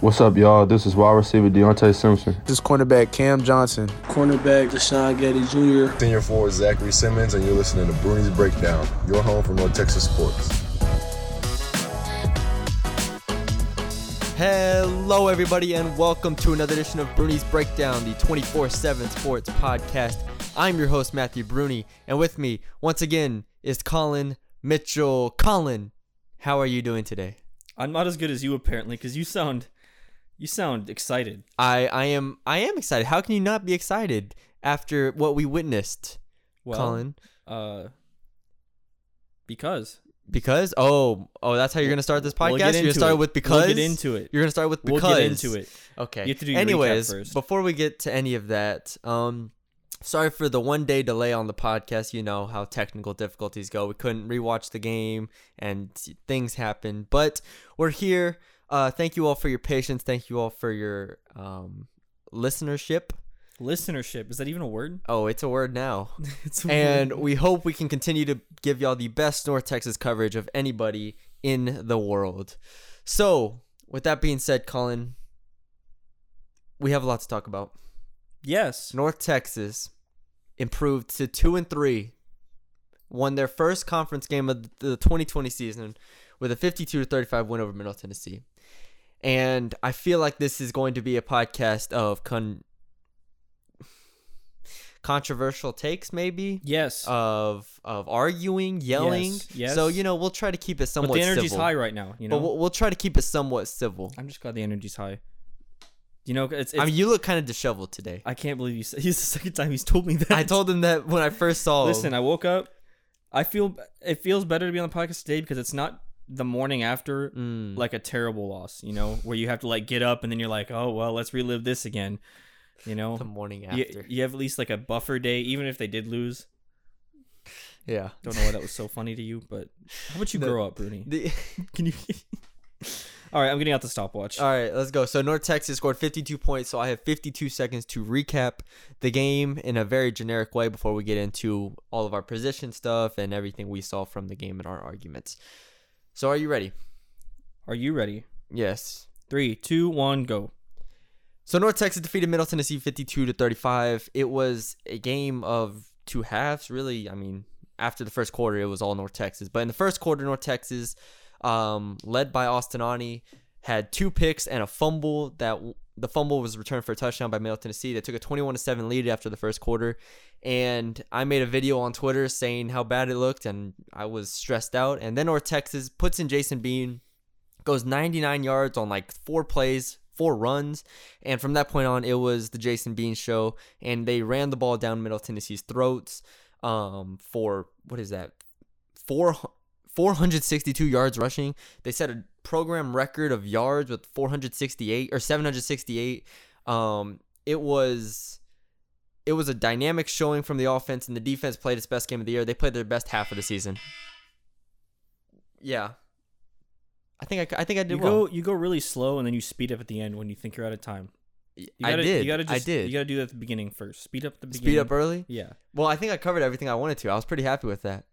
What's up, y'all? This is wide receiver Deontay Simpson. This is cornerback Cam Johnson. Cornerback Deshaun Gaddy Jr. Senior forward Zachary Simmons, and you're listening to Bruni's Breakdown, your home for North Texas sports. Hello, everybody, and welcome to another edition of Bruni's Breakdown, the 24 7 sports podcast. I'm your host, Matthew Bruni, and with me, once again, is Colin Mitchell. Colin, how are you doing today? I'm not as good as you apparently, because you sound you sound excited. I, I am I am excited. How can you not be excited after what we witnessed, Well, Colin? Uh, because Because oh oh that's how you're gonna start this podcast. We'll you're gonna start it. with because We'll get into it. You're gonna start with We'll because get into it. Okay. You have to do Anyways, before we get to any of that, um, sorry for the one day delay on the podcast. You know how technical difficulties go. We couldn't rewatch the game and things happen, but we're here. Uh, thank you all for your patience. Thank you all for your um listenership. Listenership is that even a word? Oh, it's a word now. it's and word. we hope we can continue to give y'all the best North Texas coverage of anybody in the world. So, with that being said, Colin, we have a lot to talk about. yes, North Texas improved to two and three, won their first conference game of the 2020 season with a 52 to 35 win over Middle Tennessee. And I feel like this is going to be a podcast of con- controversial takes, maybe yes. of of arguing, yelling. Yes, yes. So you know we'll try to keep it somewhat. but the energy's civil. high right now. You know, But we'll, we'll try to keep it somewhat civil. I'm just glad the energy's high. You know, it's. it's I mean, you look kind of disheveled today. I can't believe you. Said, he's the second time he's told me that. I told him that when I first saw. Listen, I woke up. I feel it feels better to be on the podcast today because it's not the morning after Mm. like a terrible loss, you know, where you have to like get up and then you're like, oh well, let's relive this again, you know. the morning You, after. you have at least like a buffer day, even if they did lose. yeah. Don't know why that was so funny to you, but how about you The- grow up, Bruni? The, Can you? All right, I'm getting out the stopwatch. all right, let's go. So North Texas scored 52 points. So I have 52 seconds to recap the game in a very generic way before we get into all of our position stuff and everything we saw from the game and our arguments. So are you ready? Are you ready? Yes. Three, two, one, go. So North Texas defeated Middle Tennessee 52 to 35. It was a game of two halves, really. I mean, after the first quarter, it was all North Texas. But in the first quarter, North Texas, um, led by Austin Aune, had two picks and a fumble. That the fumble was returned for a touchdown by Middle Tennessee. They took a 21 to seven lead after the first quarter, and I made a video on Twitter saying how bad it looked, and I was stressed out. And then North Texas puts in Jason Bean, goes 99 yards on like four plays, four runs, and from that point on, it was the Jason Bean show, and they ran the ball down Middle Tennessee's throats um, for what is that? Four. 462 yards rushing. They set a program record of yards with 468 or 768. Um, it was it was a dynamic showing from the offense, and the defense played its best game of the year. They played their best half of the season. Yeah, I think I, I think I did You well. go, you go really slow, and then you speed up at the end when you think you're out of time. You I gotta, did. You gotta just, I did. You gotta do that at the beginning first. Speed up the beginning. Speed up early. Yeah. Well, I think I covered everything I wanted to. I was pretty happy with that.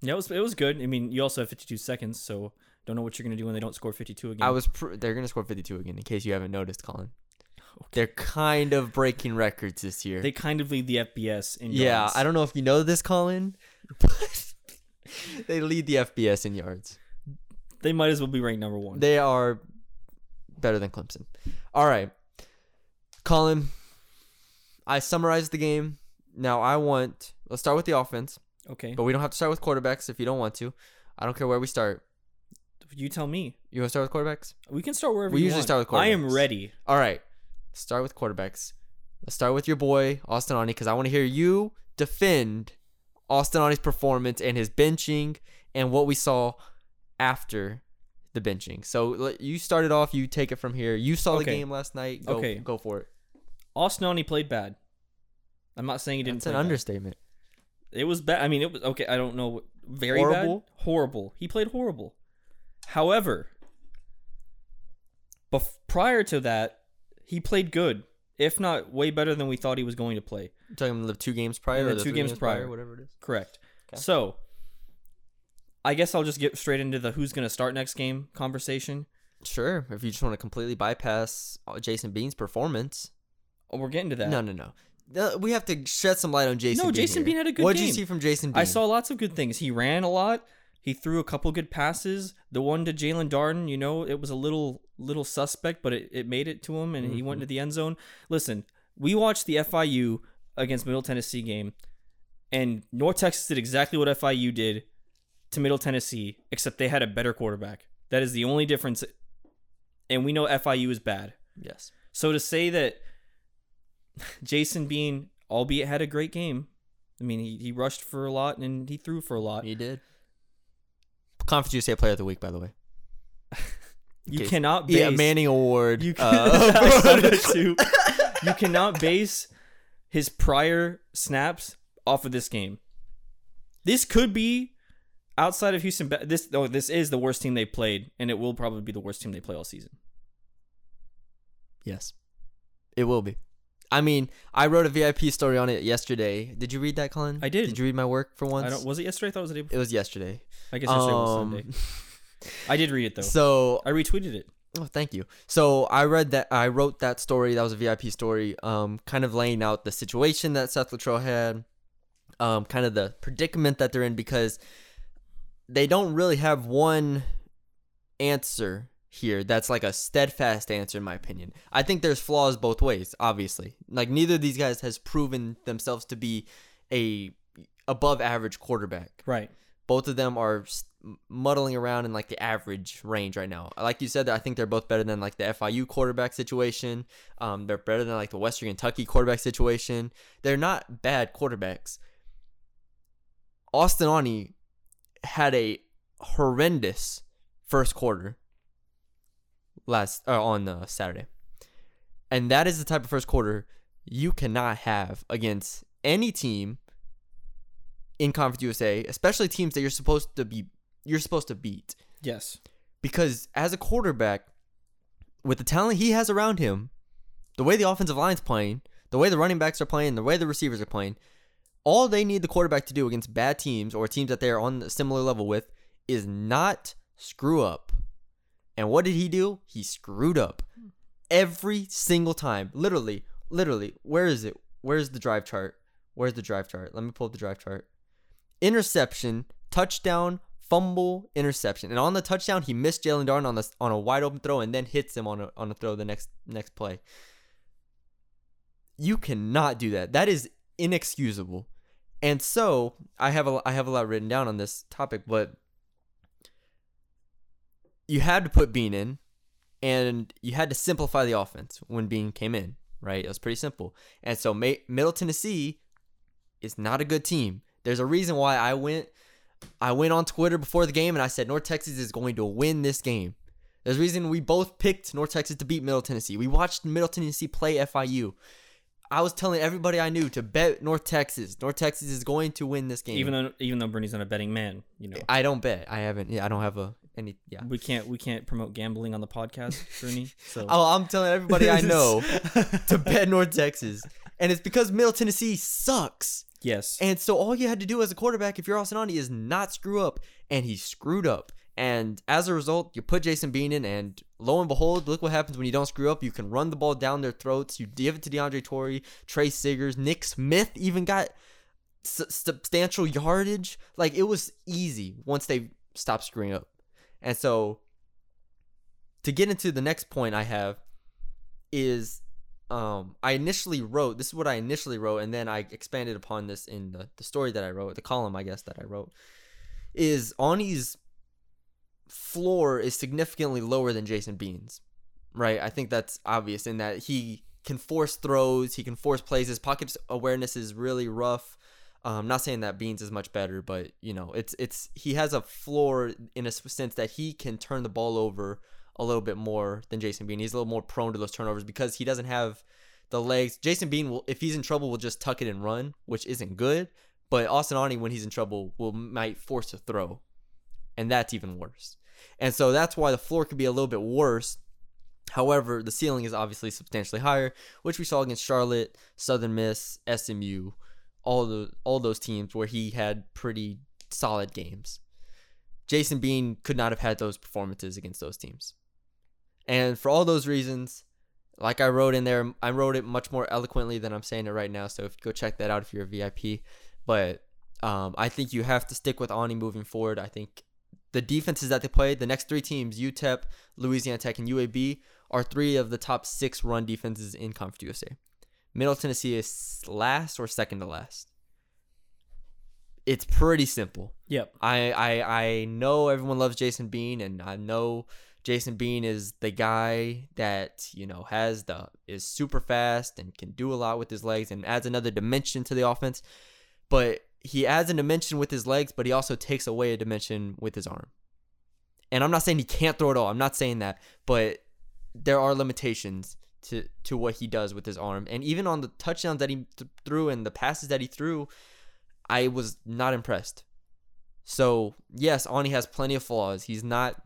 Yeah, it was it was good. I mean, you also have 52 seconds, so don't know what you're gonna do when they don't score 52 again. I was. Pr- they're gonna score 52 again. In case you haven't noticed, Colin. They're kind of breaking records this year. They kind of lead the FBS in yeah. I don't know if you know this, Colin, but they lead the FBS in yards. They might as well be ranked number one. They are better than Clemson. All right, Colin. I summarized the game. Now I want. Let's start with the offense, okay, but we don't have to start with quarterbacks if you don't want to. I don't care where we start. You tell me. You want to start with quarterbacks? We can start wherever We usually want. start with quarterbacks. I am ready. All right. Start with quarterbacks. Let's start with your boy Austin Aune because I want to hear you defend Austin Aune's performance and his benching and what we saw after the benching. So you started off. You take it from here. You saw the game last night. Go, Okay. go for it. Austin only played bad. I'm not saying he didn't That's play an bad. understatement. It was bad. I mean, it was okay. I don't know. what- Very Horrible? bad. Horrible. He played horrible. However, bef- prior to that, he played good, if not way better than we thought he was going to play. You're talking about the two games prior, the two three games prior. whatever it is. Correct. Okay. So, I guess I'll just get straight into the who's going to start next game conversation. Sure, if you just want to completely bypass uh, Jason Bean's performance. Oh, we're getting to that. No, no, no. Uh, We have to shed some light on Jason. No, Bean Jason here. Bean had a good game. What did you see from Jason Bean? I saw lots of good things. He ran a lot. He threw a couple good passes. The one to Jaelon Darden, you know, it was a little little suspect, but it, it made it to him and he Mm-hmm. went into the end zone. Listen, we watched the FIU against Middle Tennessee game, and North Texas did exactly what FIU did to Middle Tennessee, except they had a better quarterback. That is the only difference. And we know FIU is bad. Yes. So to say that Jason Bean, albeit had a great game, I mean, he, he rushed for a lot and he threw for a lot. He did. Conference USA Player of the Week, by the way. You Okay. cannot base Yeah, Manning Award. You can, uh, I saw that too. You cannot base his prior snaps off of this game. This could be outside of Houston. Ba- This oh, this is the worst team they played, and it will probably be the worst team they play all season. yes, it will be. I mean, I wrote a VIP story on it yesterday. Did you read that, Colin? I did. Did you read my work for once? I don't. Was it yesterday? I thought it was the day before. It was yesterday. I guess yesterday was Um, Sunday. I did read it though. So I retweeted it. Oh, thank you. So I read that. I wrote that story. That was a VIP story. Um, kind of laying out the situation that Seth Littrell had. Um, kind of the predicament that they're in because they don't really have one answer here that's like a steadfast answer in my opinion. I think there's flaws both ways, obviously. Like neither of these guys has proven themselves to be a above average quarterback Right. both of them are muddling around in like the average range right now. Like you said, I think they're both better than like the FIU quarterback situation. Um, they're better than like the Western Kentucky quarterback situation. They're not bad quarterbacks. Austin Aune had a horrendous first quarter last uh, on uh, Saturday, and that is the type of first quarter you cannot have against any team in Conference USA, especially teams that you're supposed to be you're supposed to beat. Yes. Because as a quarterback, with the talent he has around him, the way the offensive line's playing, the way the running backs are playing, the way the receivers are playing, all they need the quarterback to do against bad teams or teams that they're on a similar level with is not screw up. And what did he do? He screwed up every single time. Literally, literally. Where is it? Where's the drive chart? Where's the drive chart? Let me pull up the drive chart. Interception, touchdown, fumble, interception. And on the touchdown, he missed Jaelon Darden on the on a wide open throw and then hits him on a on a throw the next next play. You cannot do that. That is inexcusable. And so I have a I have a lot written down on this topic, but you had to put Bean in, and you had to simplify the offense when Bean came in. Right, it was pretty simple. And so Ma- Middle Tennessee is not a good team. There's a reason why I went I went on Twitter before the game and I said North Texas is going to win this game. There's a reason we both picked North Texas to beat Middle Tennessee. We watched Middle Tennessee play FIU. I was telling everybody I knew to bet North Texas. North Texas is going to win this game. Even though even though Bruni's not a betting man, you know. I don't bet. I haven't. Yeah, I don't have a any. Yeah. We can't we can't promote gambling on the podcast, Bruni. So Oh, I'm telling everybody I know to bet North Texas, and it's because Middle Tennessee sucks. yes. And so all you had to do as a quarterback, if you're Austin Aune, is not screw up. And he screwed up. And as a result, you put Jason Bean in, and lo and behold, look what happens when you don't screw up. You can run the ball down their throats. You give it to DeAndre Torrey, Trey Siggers, Nick Smith even got s- substantial yardage. Like it was easy once they stopped screwing up. And so to get into the next point I have is um I initially wrote this is what I initially wrote and then I expanded upon this in the, the story that I wrote, the column I guess that I wrote is Aune's floor is significantly lower than Jason Bean's. Right? I think that's obvious in that he can force throws, he can force plays, his pocket awareness is really rough. I'm um, not saying that Beans is much better, but you know, it's it's he has a floor in a sense that he can turn the ball over a little bit more than Jason Bean. He's a little more prone to those turnovers because he doesn't have the legs. Jason Bean will, if he's in trouble, will just tuck it and run, which isn't good. But Austin Aune, when he's in trouble, will might force a throw, and that's even worse. And so that's why the floor could be a little bit worse. However, the ceiling is obviously substantially higher, which we saw against Charlotte, Southern Miss, SMU, all the all those teams where he had pretty solid games. Jason Bean could not have had those performances against those teams. And for all those reasons, like I wrote in there, I wrote it much more eloquently than I'm saying it right now. So if you go check that out if you're a VIP. But um, I think you have to stick with Aune moving forward. I think the defenses that they play, the next three teams, UTEP, Louisiana Tech, and UAB, are three of the top six run defenses in Conference USA. Middle Tennessee is last or second to last. It's pretty simple. Yep. I, I I know everyone loves Jason Bean, and I know Jason Bean is the guy that you know has the is super fast and can do a lot with his legs and adds another dimension to the offense. But he adds a dimension with his legs, but he also takes away a dimension with his arm. And I'm not saying he can't throw it all. I'm not saying that, but there are limitations to to what he does with his arm. And even on the touchdowns that he th- threw and the passes that he threw, I was not impressed. So yes, Aune has plenty of flaws. He's not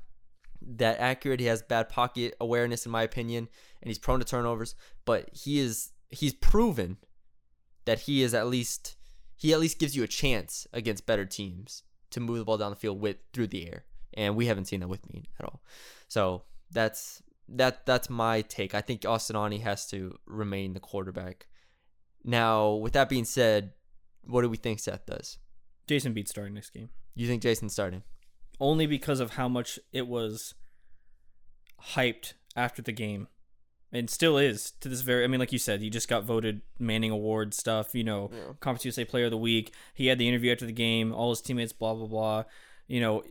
that accurate. He has bad pocket awareness, in my opinion, and he's prone to turnovers. But he is he's proven that he is at least he at least gives you a chance against better teams to move the ball down the field with through the air. And we haven't seen that with me at all. So that's that that's my take. I think Austin Aune has to remain the quarterback. Now, with that being said, what do we think Seth does? Jason Bean starting next game. You think Jason's starting? Only because of how much it was hyped after the game. And still is to this very I mean, like you said, he just got voted Manning Award stuff, you know, Yeah. Conference USA Player of the Week. He had the interview after the game, all his teammates, blah blah blah. You know,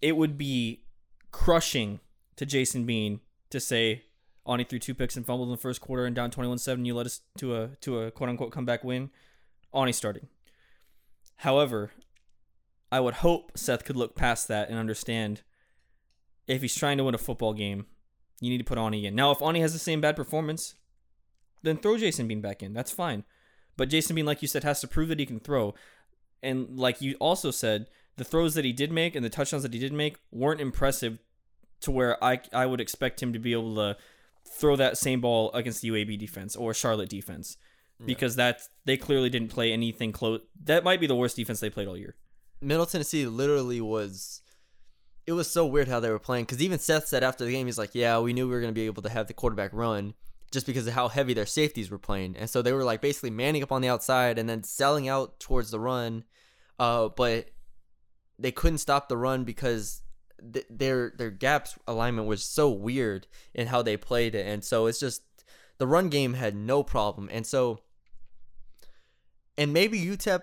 it would be crushing to Jason Bean to say Aune threw two picks and fumbled in the first quarter and down 21-7 you led us to a to a quote unquote comeback win. Aune starting. However, I would hope Seth could look past that and understand if he's trying to win a football game, you need to put Aune in. Now, if Aune has the same bad performance, then throw Jason Bean back in. That's fine. But Jason Bean, like you said, has to prove that he can throw. And like you also said, the throws that he did make and the touchdowns that he did make weren't impressive to where I I would expect him to be able to throw that same ball against the UAB defense or Charlotte defense. Because that they clearly didn't play anything close. That might be the worst defense they played all year. Middle Tennessee literally was. It was so weird how they were playing because even Seth said after the game, he's like, "Yeah, we knew we were going to be able to have the quarterback run just because of how heavy their safeties were playing, and so they were like basically manning up on the outside and then selling out towards the run, uh, but they couldn't stop the run because th- their their gaps alignment was so weird in how they played it, and so it's just the run game had no problem, and so and maybe UTEP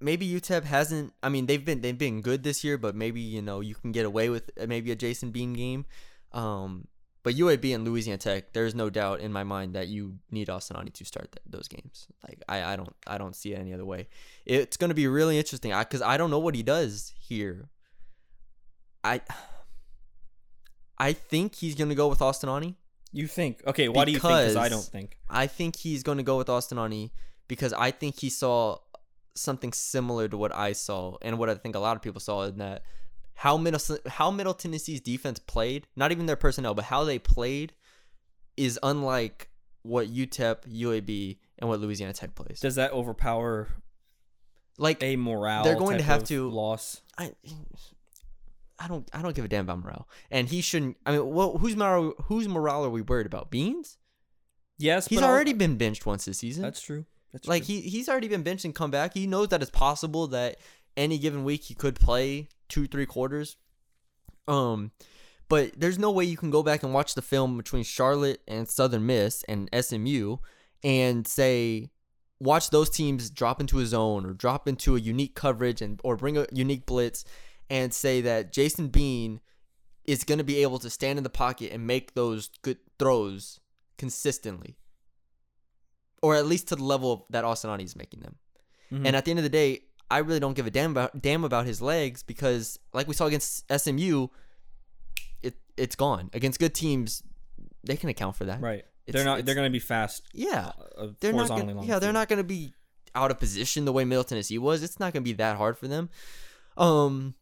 maybe UTEP hasn't. I mean, they've been they've been good this year, but maybe you know you can get away with uh, maybe a Jason Bean game. Um, but UAB and Louisiana Tech, there's no doubt in my mind that you need Austin Aune to start th- those games. Like I, I don't I don't see it any other way. It's going to be really interesting because I, don't know what he does here. I I think he's going to go with Austin Aune. You think? Okay, why do you think? Because I don't think. I think he's going to go with Austin Aune because I think he saw something similar to what I saw and what I think a lot of people saw in that how middle how Middle Tennessee's defense played, not even their personnel, but how they played is unlike what UTEP, UAB, and what Louisiana Tech plays. Does that overpower Like a morale? They're going to have to- loss. I I don't I don't give a damn about morale. And he shouldn't I mean, well, whose morale whose morale are we worried about? Beans? Yes, He's but I'll- already been benched once this season. That's true. That's like true. he he's already been benched and come back. He knows that it's possible that any given week he could play two three quarters. Um, but there's no way you can go back and watch the film between Charlotte and Southern Miss and SMU and say watch those teams drop into a zone or drop into a unique coverage and or bring a unique blitz and say that Jason Bean is going to be able to stand in the pocket and make those good throws consistently or at least to the level that Austin Aune is making them. Mhm. And at the end of the day, I really don't give a damn about damn about his legs because, like we saw against SMU, it it's gone against good teams. They can account for that, right. It's- they're not. They're going to be fast. Yeah, Uh, they're not. horizontally Gonna, yeah, the they're not going to be out of position the way Middle Tennessee was. It's not going to be that hard for them. Um,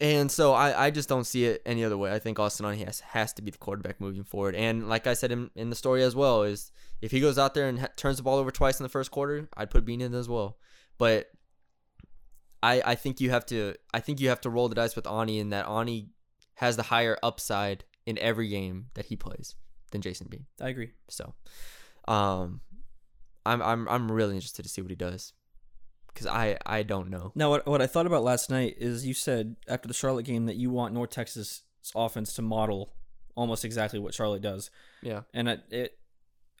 and so I, I just don't see it any other way. I think Austin Aune has has to be the quarterback moving forward. And like I said in, in the story as well, is if he goes out there and ha- turns the ball over twice in the first quarter, I'd put Bean in as well. But I I think you have to I think you have to roll the dice with Aune in that Aune has the higher upside in every game that he plays than Jason Bean. I agree. So, um, I'm I'm I'm really interested to see what he does because I I don't know. Now, what what I thought about last night is you said after the Charlotte game that you want North Texas offense to model almost exactly what Charlotte does, Yeah, and it, it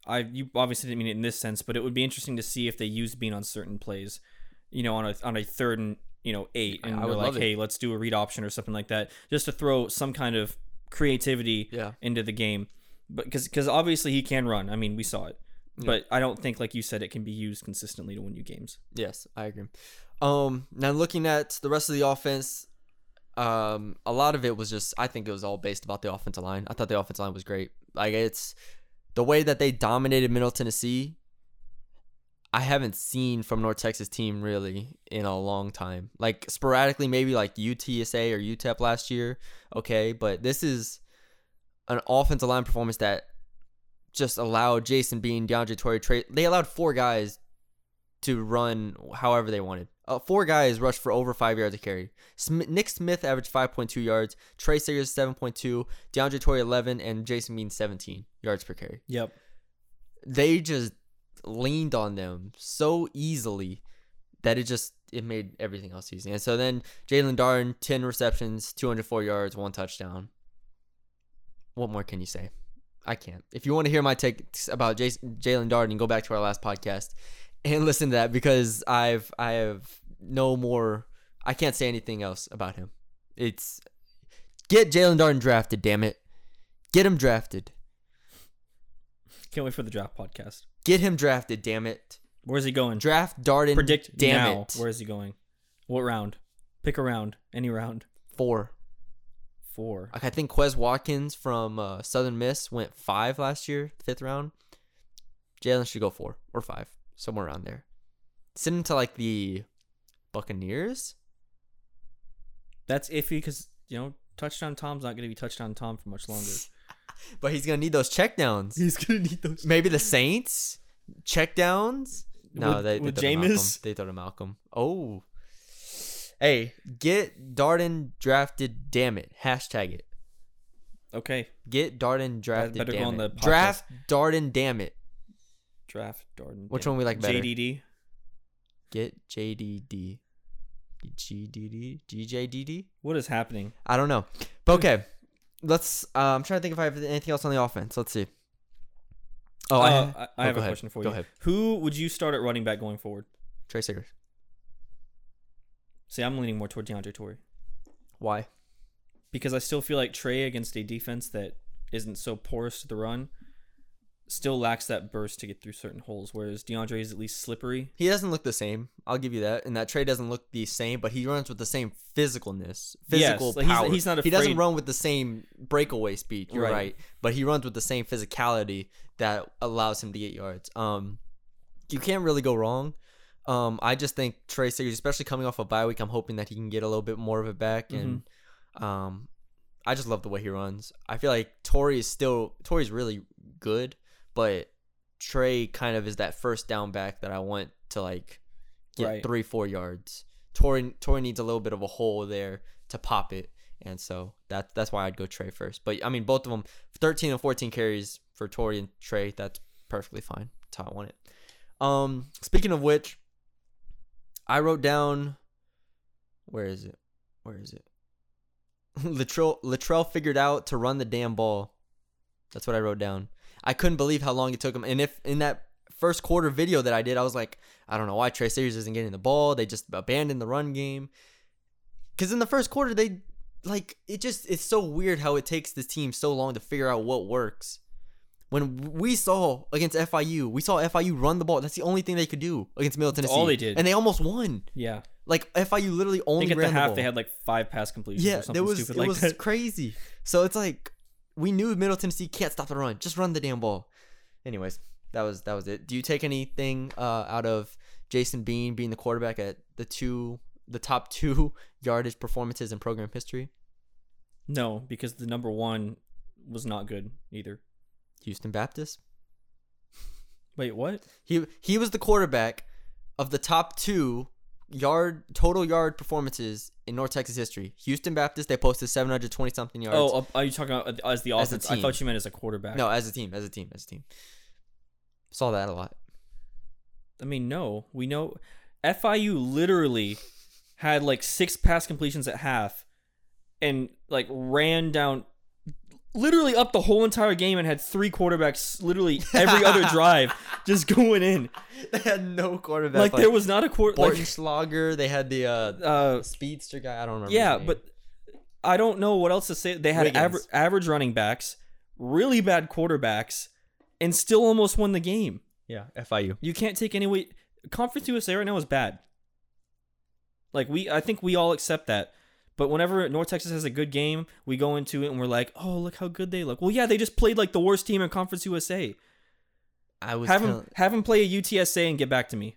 I you obviously didn't mean it in this sense, but it would be interesting to see if they use Bean on certain plays, you know, on a on a third and you know eight, and they're like, hey, let's do a read option or something like that, just to throw some kind of creativity yeah, into the game, but because obviously he can run. I mean, we saw it. Yeah. But I don't think, like you said, it can be used consistently to win you games. yes, I agree. Um, now looking at the rest of the offense, um, a lot of it was just I think it was all based about the offensive line. I thought the offensive line was great. Like it's the way that they dominated Middle Tennessee. I haven't seen from North Texas team really in a long time. Like sporadically, maybe like UTSA or UTEP last year. Okay, but this is an offensive line performance that just allowed Jason Bean, DeAndre Torrey, Trey. They allowed four guys to run however they wanted. Uh, four guys rushed for over five yards a carry. Sm- Nick Smith averaged 5.2 yards, Trey Siggers 7.2, DeAndre Torrey 11, and Jason Bean 17 yards per carry. Yep. They just leaned on them so easily that it just it made everything else easy. And so then Jaelon Darn, 10 receptions, 204 yards, one touchdown. What more can you say? I can't. If you want to hear my takes about Jaelon Darden, go back to our last podcast and listen to that because I've I have no more. I can't say anything else about him. It's get Jaelon Darden drafted. Damn it, get him drafted. Can't wait for the draft podcast. Get him drafted. Damn it. Where's he going? Draft Darden. Predict Damn now. it. Where is he going? What round? Pick a round. Any round. Four. Four. Like I think Quez Watkins from uh, Southern Miss went five last year, fifth round. Jaelon should go four or five, somewhere around there. Send him to like the Buccaneers. That's iffy because you know touchdown Tom's not going to be touchdown Tom for much longer. But he's gonna need those checkdowns. He's going to need those. Maybe the Saints checkdowns. No, With- they, they with to. Jameis? They throw to Malcolm. Oh, hey, get Darden drafted. Damn it! Hashtag it. Okay. Get Darden drafted. better go damn on it. the podcast. Draft Darden. Damn it. Draft Darden. Which yeah. one we like better? JDD. Get JDD. GDD? GJDD? What is happening? I don't know. But okay. Let's uh, I'm trying to think if I have anything else on the offense. Let's see. Oh, I, Uh, have, I, I oh, have a ahead. question for Go you. ahead. Who would you start at running back going forward? Trey Siggers. See, I'm leaning more toward DeAndre Torrey Why? because I still feel like Trey against a defense that isn't so porous to the run still lacks that burst to get through certain holes, whereas DeAndre is at least slippery. He doesn't look the same. I'll give you that. And that Trey doesn't look the same, but he runs with the same physicalness, physical like, he's- power. he's not He doesn't afraid- run with the same breakaway speed. You're Right. right. But he runs with the same physicality that allows him to get yards. Um, you can't really go wrong. Um, I just think Trey Siggers, especially coming off a bye week, I'm hoping that he can get a little bit more of it back. And um, I just love the way he runs. I feel like Tori is still Torrey's really good, but Trey kind of is that first down back that I want to like get Right. three, four yards. Tori Tori needs a little bit of a hole there to pop it. And so that's that's why I'd go Trey first. But I mean both of them 13 and 14 carries for Tori and Trey, that's perfectly fine. That's how I want it. Um speaking of which, I wrote down where is it? Where is it? Littrell Littrell figured out to run the damn ball. That's what I wrote down. I couldn't believe how long it took him. And if in that first quarter video that I did, I was like, I don't know why Trey Siggers isn't getting the ball. They just abandoned the run game. Because in the first quarter, they like it just it's so weird how it takes this team so long to figure out what works. When we saw against FIU, we saw FIU run the ball. That's the only thing they could do against Middle Tennessee. all they did. and they almost won. Yeah. Like FIU literally I only think at ran the half ball. they had like five pass completions Yeah, or something there was stupid it like was that. crazy. So it's like we knew Middle Tennessee can't stop the run. Just run the damn ball. Anyways, that was that was it. Do you take anything uh, out of Jason Bean being the quarterback at the two the top two yardage performances in program history? No, because the number one was not good either. Houston Baptist. Wait, what? He he was the quarterback of the top two yard total yard performances in North Texas history. Houston Baptist they posted 720 something yards. Oh, are you talking about as the As offense? I thought you meant as a quarterback. no, as a team, as a team, as a team. Saw that a lot. I mean, no. We know FIU literally had like six pass completions at half and like ran down literally up the whole entire game and had three quarterbacks literally every other drive just going in. They had no quarterback. Like, there was not a quarter like Schlager. They had the uh, uh speedster guy. I don't remember. yeah, but I don't know what else to say. They had aver- average running backs, really bad quarterbacks, and still almost won the game. yeah, FIU. You can't take any weight. Conference USA right now is bad. Like we, I think we all accept that. But whenever North Texas has a good game, we go into it and we're like, "Oh, look how good they look." Well, yeah, they just played like the worst team in Conference USA. I was Have them, have them play a UTSA and get back to me.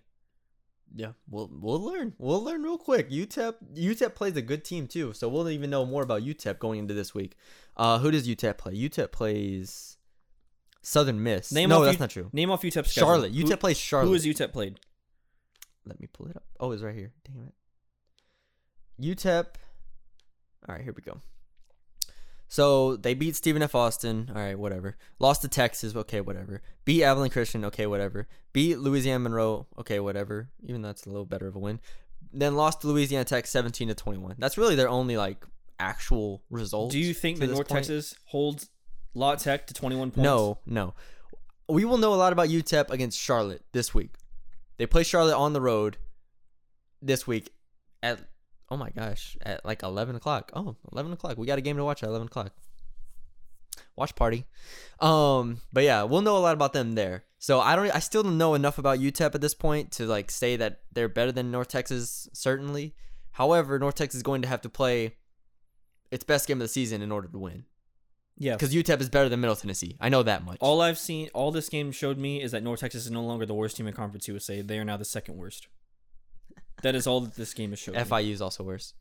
Yeah, we'll we'll learn. We'll learn real quick. UTEP UTEP plays a good team too, so we'll even know more about UTEP going into this week. Uh, who does UTEP play? UTEP plays Southern Miss. Name no, that's U- not true. Name off UTEP's schedule. Charlotte. Who- UTEP plays Charlotte. Who is UTEP played? Let me pull it up. Oh, it's right here. Damn it. UTEP. All right, here we go. So they beat Stephen F. Austin. All right, whatever. Lost to Texas. Okay, whatever. Beat Abilene Christian. Okay, whatever. Beat Louisiana Monroe. Okay, whatever. Even that's a little better of a win. Then lost to Louisiana Tech 17 to 21. That's really their only like actual result. Do you think that North point. Texas holds La Tech to 21 points? No, no. We will know a lot about UTEP against Charlotte this week. They play Charlotte on the road this week at oh my gosh at like 11 o'clock. Oh, 11 o'clock. We got a game to watch at 11 o'clock. Watch party. Um, but yeah, we'll know a lot about them there. So I don't. I still don't know enough about UTEP at this point to like say that they're better than North Texas. Certainly. However, North Texas is going to have to play its best game of the season in order to win Yeah. because UTEP is better than Middle Tennessee. I know that much. All I've seen, all this game showed me is that North Texas is no longer the worst team in Conference USA. They are now the second worst. That is all that this game showed. me. FIU is also worse.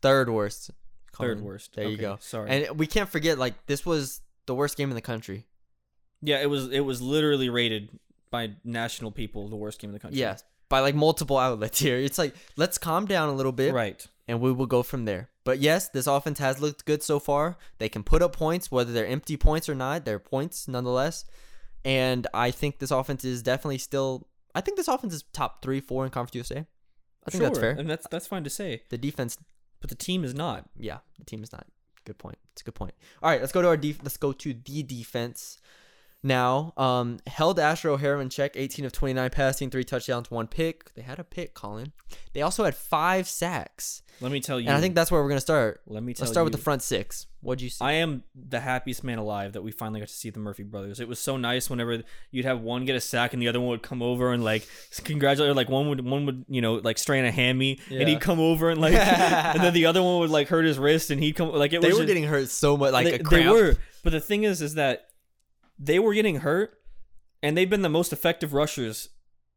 Third worst. Third worst. There you go. sorry. And we can't forget, like this was the worst game in the country. Yeah, it was it was literally rated by national people the worst game in the country. Yes, by like multiple outlets here. It's like let's calm down a little bit, Right. and we will go from there. But yes, this offense has looked good so far. They can put up points, whether they're empty points or not. They're points nonetheless. And I think this offense is definitely still. I think this offense is top three, four in Conference USA. I think that's fair. And that's that's fine to say. The defense But the team is not. yeah, the team is not. Good point. It's a good point. All right, let's go to our def- let's go to the defense. Now, um, held Asher O'Hara in check, 18 of 29 passing, three touchdowns, one pick. They had a pick, Colin. They also had five sacks, Let me tell you. and I think that's where we're gonna start. Let me tell you. Let's start with the front six. What'd you see? I am the happiest man alive that we finally got to see the Murphy brothers. It was so nice whenever you'd have one get a sack and the other one would come over and like congratulate. Or like one would one would you know like strain a hammy and he'd come over and like and then the other one would like hurt his wrist and he'd come like it they was were just- getting hurt so much, like they, a they were. But the thing is, is that they were getting hurt, and they've been the most effective rushers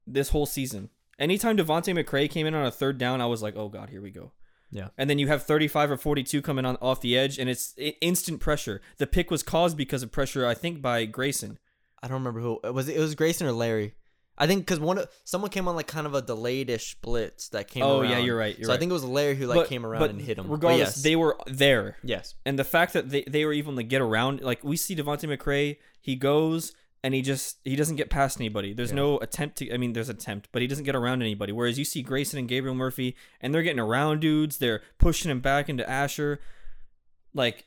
this whole season. Anytime Devontae McCray came in on a third down, I was like, "Oh God, here we go." Yeah. And then you have 35 or 42 coming on off the edge, and it's instant pressure. The pick was caused because of pressure, I think, by Grayson. I don't remember who it was it. It was Grayson or Larry. I think because one of- someone came on like kind of a delayed-ish blitz that came. Oh, yeah, you're right, you're so I think it was Larry who like But- came around and hit him. Regardless, yes. they were there. yes. And the fact that they, they were even to get around, like we see Devontae McRae, he goes and he just he doesn't get past anybody. There's Yeah. no attempt to. I mean, there's attempt, but he doesn't get around anybody. Whereas you see Grayson and Gabriel Murphy, and they're getting around dudes. They're pushing him back into Asher, like,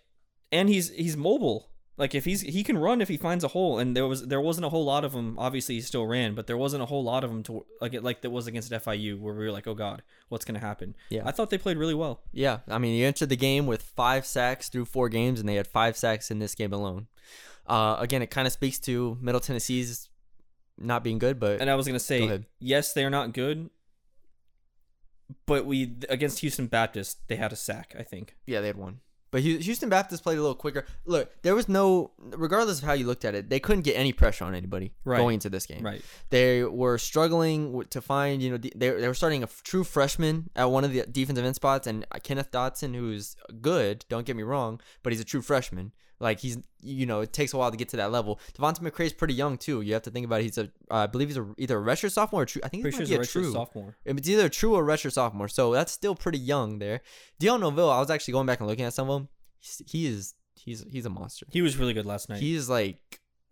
and he's he's mobile. Like if he's he can run if he finds a hole, and there was there wasn't a whole lot of them. Obviously, he still ran, but there wasn't a whole lot of them to like it like there was against FIU, where we were like, oh god, what's gonna happen? Yeah. I thought they played really well. Yeah, I mean, he entered the game with five sacks through four games, and they had five sacks in this game alone. Uh, again, it kind of speaks to Middle Tennessee's not being good, but And I was gonna say, ahead. yes, they are not good, but we against Houston Baptist, they had a sack. I think. yeah, they had one. But Houston Baptist played a little quicker. Look, there was no, regardless of how you looked at it, they couldn't get any pressure on anybody Right. going into this game. Right. They were struggling to find, you know, they, they were starting a f- true freshman at one of the defensive end spots, and Kenneth Dotson, who's good, don't get me wrong, but he's a true freshman. Like he's, you know, it takes a while to get to that level. Devonta McRae's pretty young too. You have to think about it. He's a, uh, I believe he's a, either a redshirt sophomore or true. I think Pretty he's sure might he's be a a true. sophomore. It's either a true or redshirt sophomore. So that's still pretty young there. Dion Novil, I was actually going back and looking at some of them. He's, he is, he's, he's a monster. He was really good last night. He's like,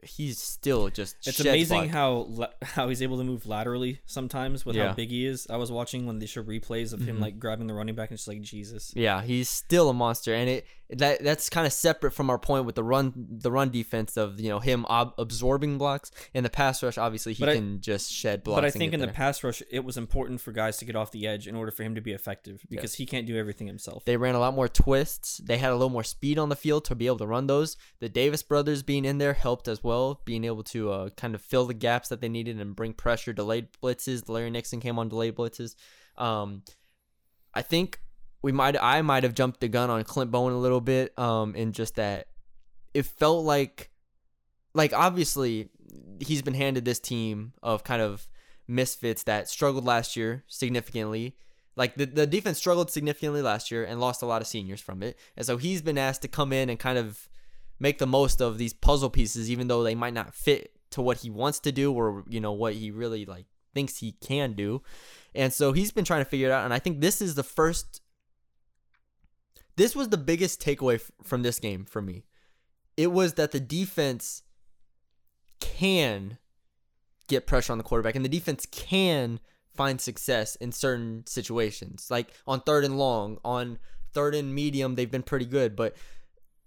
he's still just. It's amazing block. how how he's able to move laterally sometimes with Yeah. how big he is. I was watching when they show replays of him Mhm. like grabbing the running back and it's just like Jesus. Yeah, he's still a monster, and it that that's kind of separate from our point with the run the run defense of you know him ob- absorbing blocks and the pass rush. Obviously, he But I- can just shed blocks. But I think in the pass rush, it was important for guys to get off the edge in order for him to be effective because Yes. he can't do everything himself. They ran a lot more twists. They had a little more speed on the field to be able to run those. The Davis brothers being in there helped as well, being able to uh, kind of fill the gaps that they needed and bring pressure. Delayed blitzes. Larry Nixon came on delayed blitzes. Um, I think we might. I might have jumped the gun on Clint Bowen a little bit. Um, in just that it felt like, like obviously he's been handed this team of kind of misfits that struggled last year significantly. Like the, the defense struggled significantly last year and lost a lot of seniors from it. And so he's been asked to come in and kind of make the most of these puzzle pieces, even though they might not fit to what he wants to do or, you know, what he really like thinks he can do. And so he's been trying to figure it out. And I think this is the first this was the biggest takeaway f- from this game for me. It was that the defense can get pressure on the quarterback and the defense can find success in certain situations. Like on third and long, on third and medium, they've been pretty good, but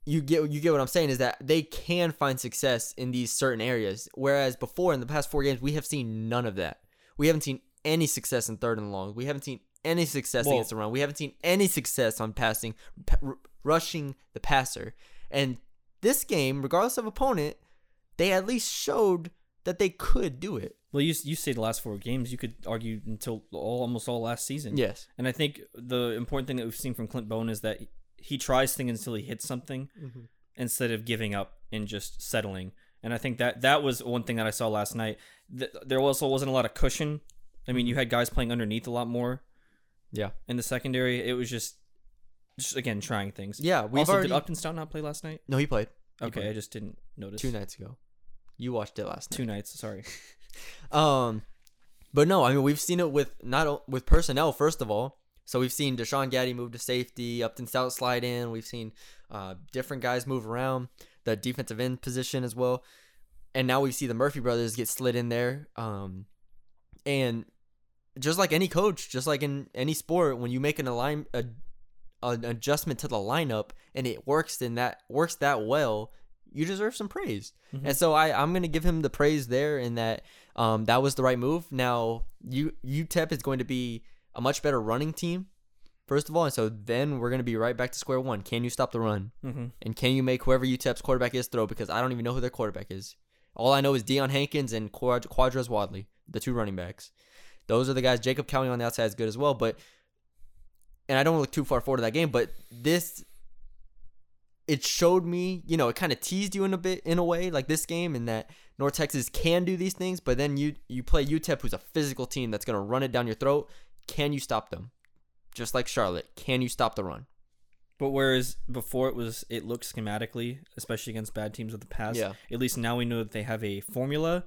you get you get what I'm saying is that they can find success in these certain areas. Whereas before in the past four games, we have seen none of that. We haven't seen any success in third and long. We haven't seen any success Well- against the run. We haven't seen any success on passing, r- rushing the passer. And this game, regardless of opponent, they at least showed that they could do it. Well, you you say the last four games, you could argue until all, almost all last season. Yes. And I think the important thing that we've seen from Clint Bowen is that he tries things until he hits something Mm-hmm. instead of giving up and just settling. And I think that that was one thing that I saw last night. Th- There also wasn't a lot of cushion. I mean, you had guys playing underneath a lot more Yeah. in the secondary. It was just, just again trying things. Yeah. We've also, already. did Upton Stout not play last night? no, he played. He Okay, played. I just didn't notice. two nights ago. You watched it last night. Two nights. Sorry. Um, but no, I mean we've seen it with not o- with personnel first of all. So we've seen Deshaun Gaddy move to safety, Upton Stout slide in. We've seen uh, different guys move around the defensive end position as well, and now we see the Murphy brothers get slid in there. Um, and just like any coach, just like in any sport, when you make an align a, an adjustment to the lineup and it works in that works that well, you deserve some praise. Mhm. And so I I'm gonna give him the praise there in that um that was the right move. Now you UTEP is going to be a much better running team. First of all, and so then we're going to be right back to square one. Can you stop the run? Mm-hmm. And can you make whoever UTEP's quarterback is throw? Because I don't even know who their quarterback is. All I know is Deion Hankins and Quad- Quardraiz Wadley, the two running backs. Those are the guys. Jacob Cowing on the outside is good as well. But and I don't look too far forward to that game, but this it showed me, you know, it kind of teased you in a bit in a way, like this game, in that North Texas can do these things, but then you you play UTEP, who's a physical team that's gonna run it down your throat. Can you stop them? Just like Charlotte, can you stop the run? But whereas before it was, it looked schematically, especially against bad teams of the past. Yeah. At least now we know that they have a formula.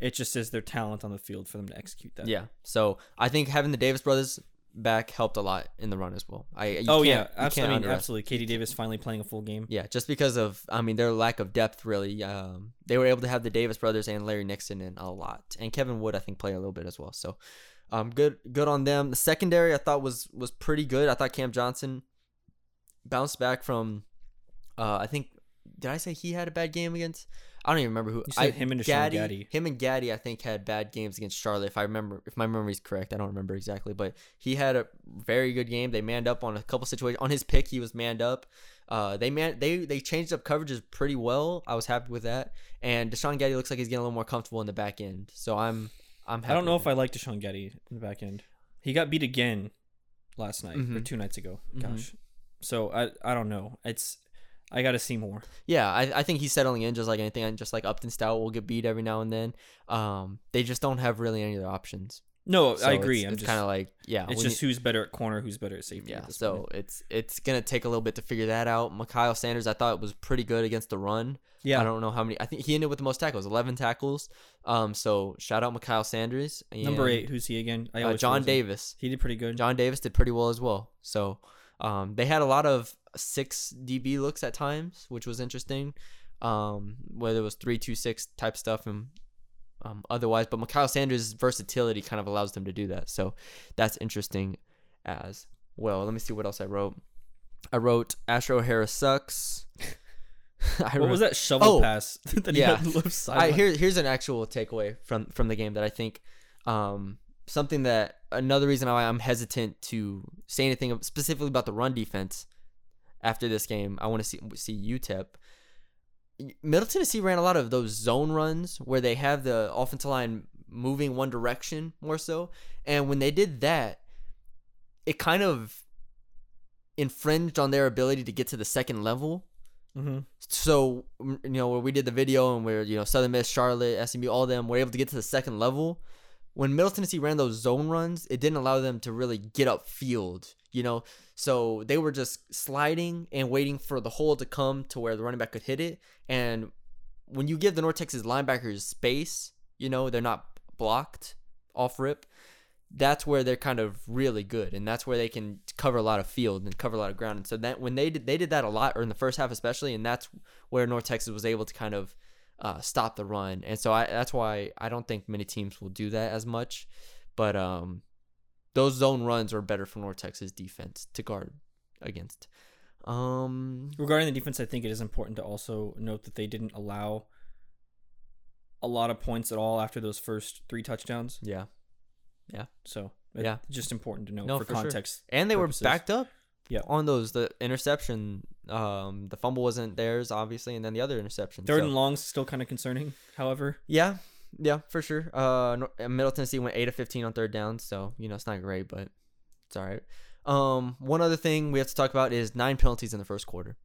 It just is their talent on the field for them to execute that. Yeah. So I think having the Davis brothers back helped a lot in the run as well. I you oh can't- yeah, absolutely. I can't mean, absolutely. KD Davis finally playing a full game. Yeah, just because of I mean their lack of depth really. Um, they were able to have the Davis brothers and Larry Nixon in a lot, and Kevin Wood I think played a little bit as well. So, um, good good on them. The secondary I thought was was pretty good. I thought Cam Johnson bounced back from. Uh, I think did I say he had a bad game against? I don't even remember who. You said I, him and Deshaun Gaddy, Gaddy. Him and Gaddy, I think, had bad games against Charlotte. If I remember, if my memory is correct, I don't remember exactly, but he had a very good game. They manned up on a couple situations. On his pick, he was manned up. Uh, they man, they they changed up coverages pretty well. I was happy with that. And Deshaun Gaddy looks like he's getting a little more comfortable in the back end. So I'm I'm happy. I don't know if I like Deshaun Gaddy in the back end. He got beat again last night or Mhm. two nights ago. Mhm. Gosh. So I I don't know. It's I got to see more. Yeah, I, I think he's settling in just like anything. And just like Upton Stout will get beat every now and then. Um, they just don't have really any other options. No, So I agree. It's, I'm it's just kind of like yeah. it's just who's better at corner, who's better at safety. yeah. at So point. it's it's gonna take a little bit to figure that out. Mikhail Sanders, I thought was pretty good against the run. yeah, I don't know how many. I think he ended with the most tackles, eleven tackles. Um, so shout out Mikhail Sanders. number eight. Who's he again? I uh, John forget his name. Davis. He did pretty good. John Davis did pretty well as well. So um, they had a lot of six DB looks at times, which was interesting. Um, whether it was three two six type stuff and um, otherwise, but Mikhail Sanders' versatility kind of allows them to do that. So that's interesting as well. Let me see what else I wrote. I wrote Asher O'Hara sucks. I what was that shovel Oh, pass that yeah. I, here, here's an actual takeaway from from the game that I think um, something that another reason why I'm hesitant to say anything specifically about the run defense after this game. I want to see see UTEP. Middle Tennessee ran a lot of those zone runs where they have the offensive line moving one direction more so, and when they did that, it kind of infringed on their ability to get to the second level Mhm. so you know where we did the video and where you know Southern Miss, Charlotte, SMU, all of them were able to get to the second level. When Middle Tennessee ran those zone runs, it didn't allow them to really get up field. You know, so they were just sliding and waiting for the hole to come to where the running back could hit it. And when you give the North Texas linebackers space, you know they're not blocked off rip. That's where they're kind of really good, and that's where they can cover a lot of field and cover a lot of ground. And so that when they did, they did that a lot, or in the first half especially, and that's where North Texas was able to kind of uh, stop the run. And so I, that's why I don't think many teams will do that as much. But um, those zone runs are better for North Texas defense to guard against. Um, Regarding the defense, I think it is important to also note that they didn't allow a lot of points at all after those first three touchdowns. yeah, yeah. So Yeah. just important to note No, for, for sure. context. and they purposes. were backed up. Yeah. on those the interception, um, the fumble wasn't theirs obviously, and then the other interception. Third so- and long's still kind of concerning. However, Yeah, yeah, for sure. Uh, uh, Middle Tennessee went eight of fifteen on third down, so you know it's not great, but it's all right. Um, one other thing we have to talk about is nine penalties in the first quarter.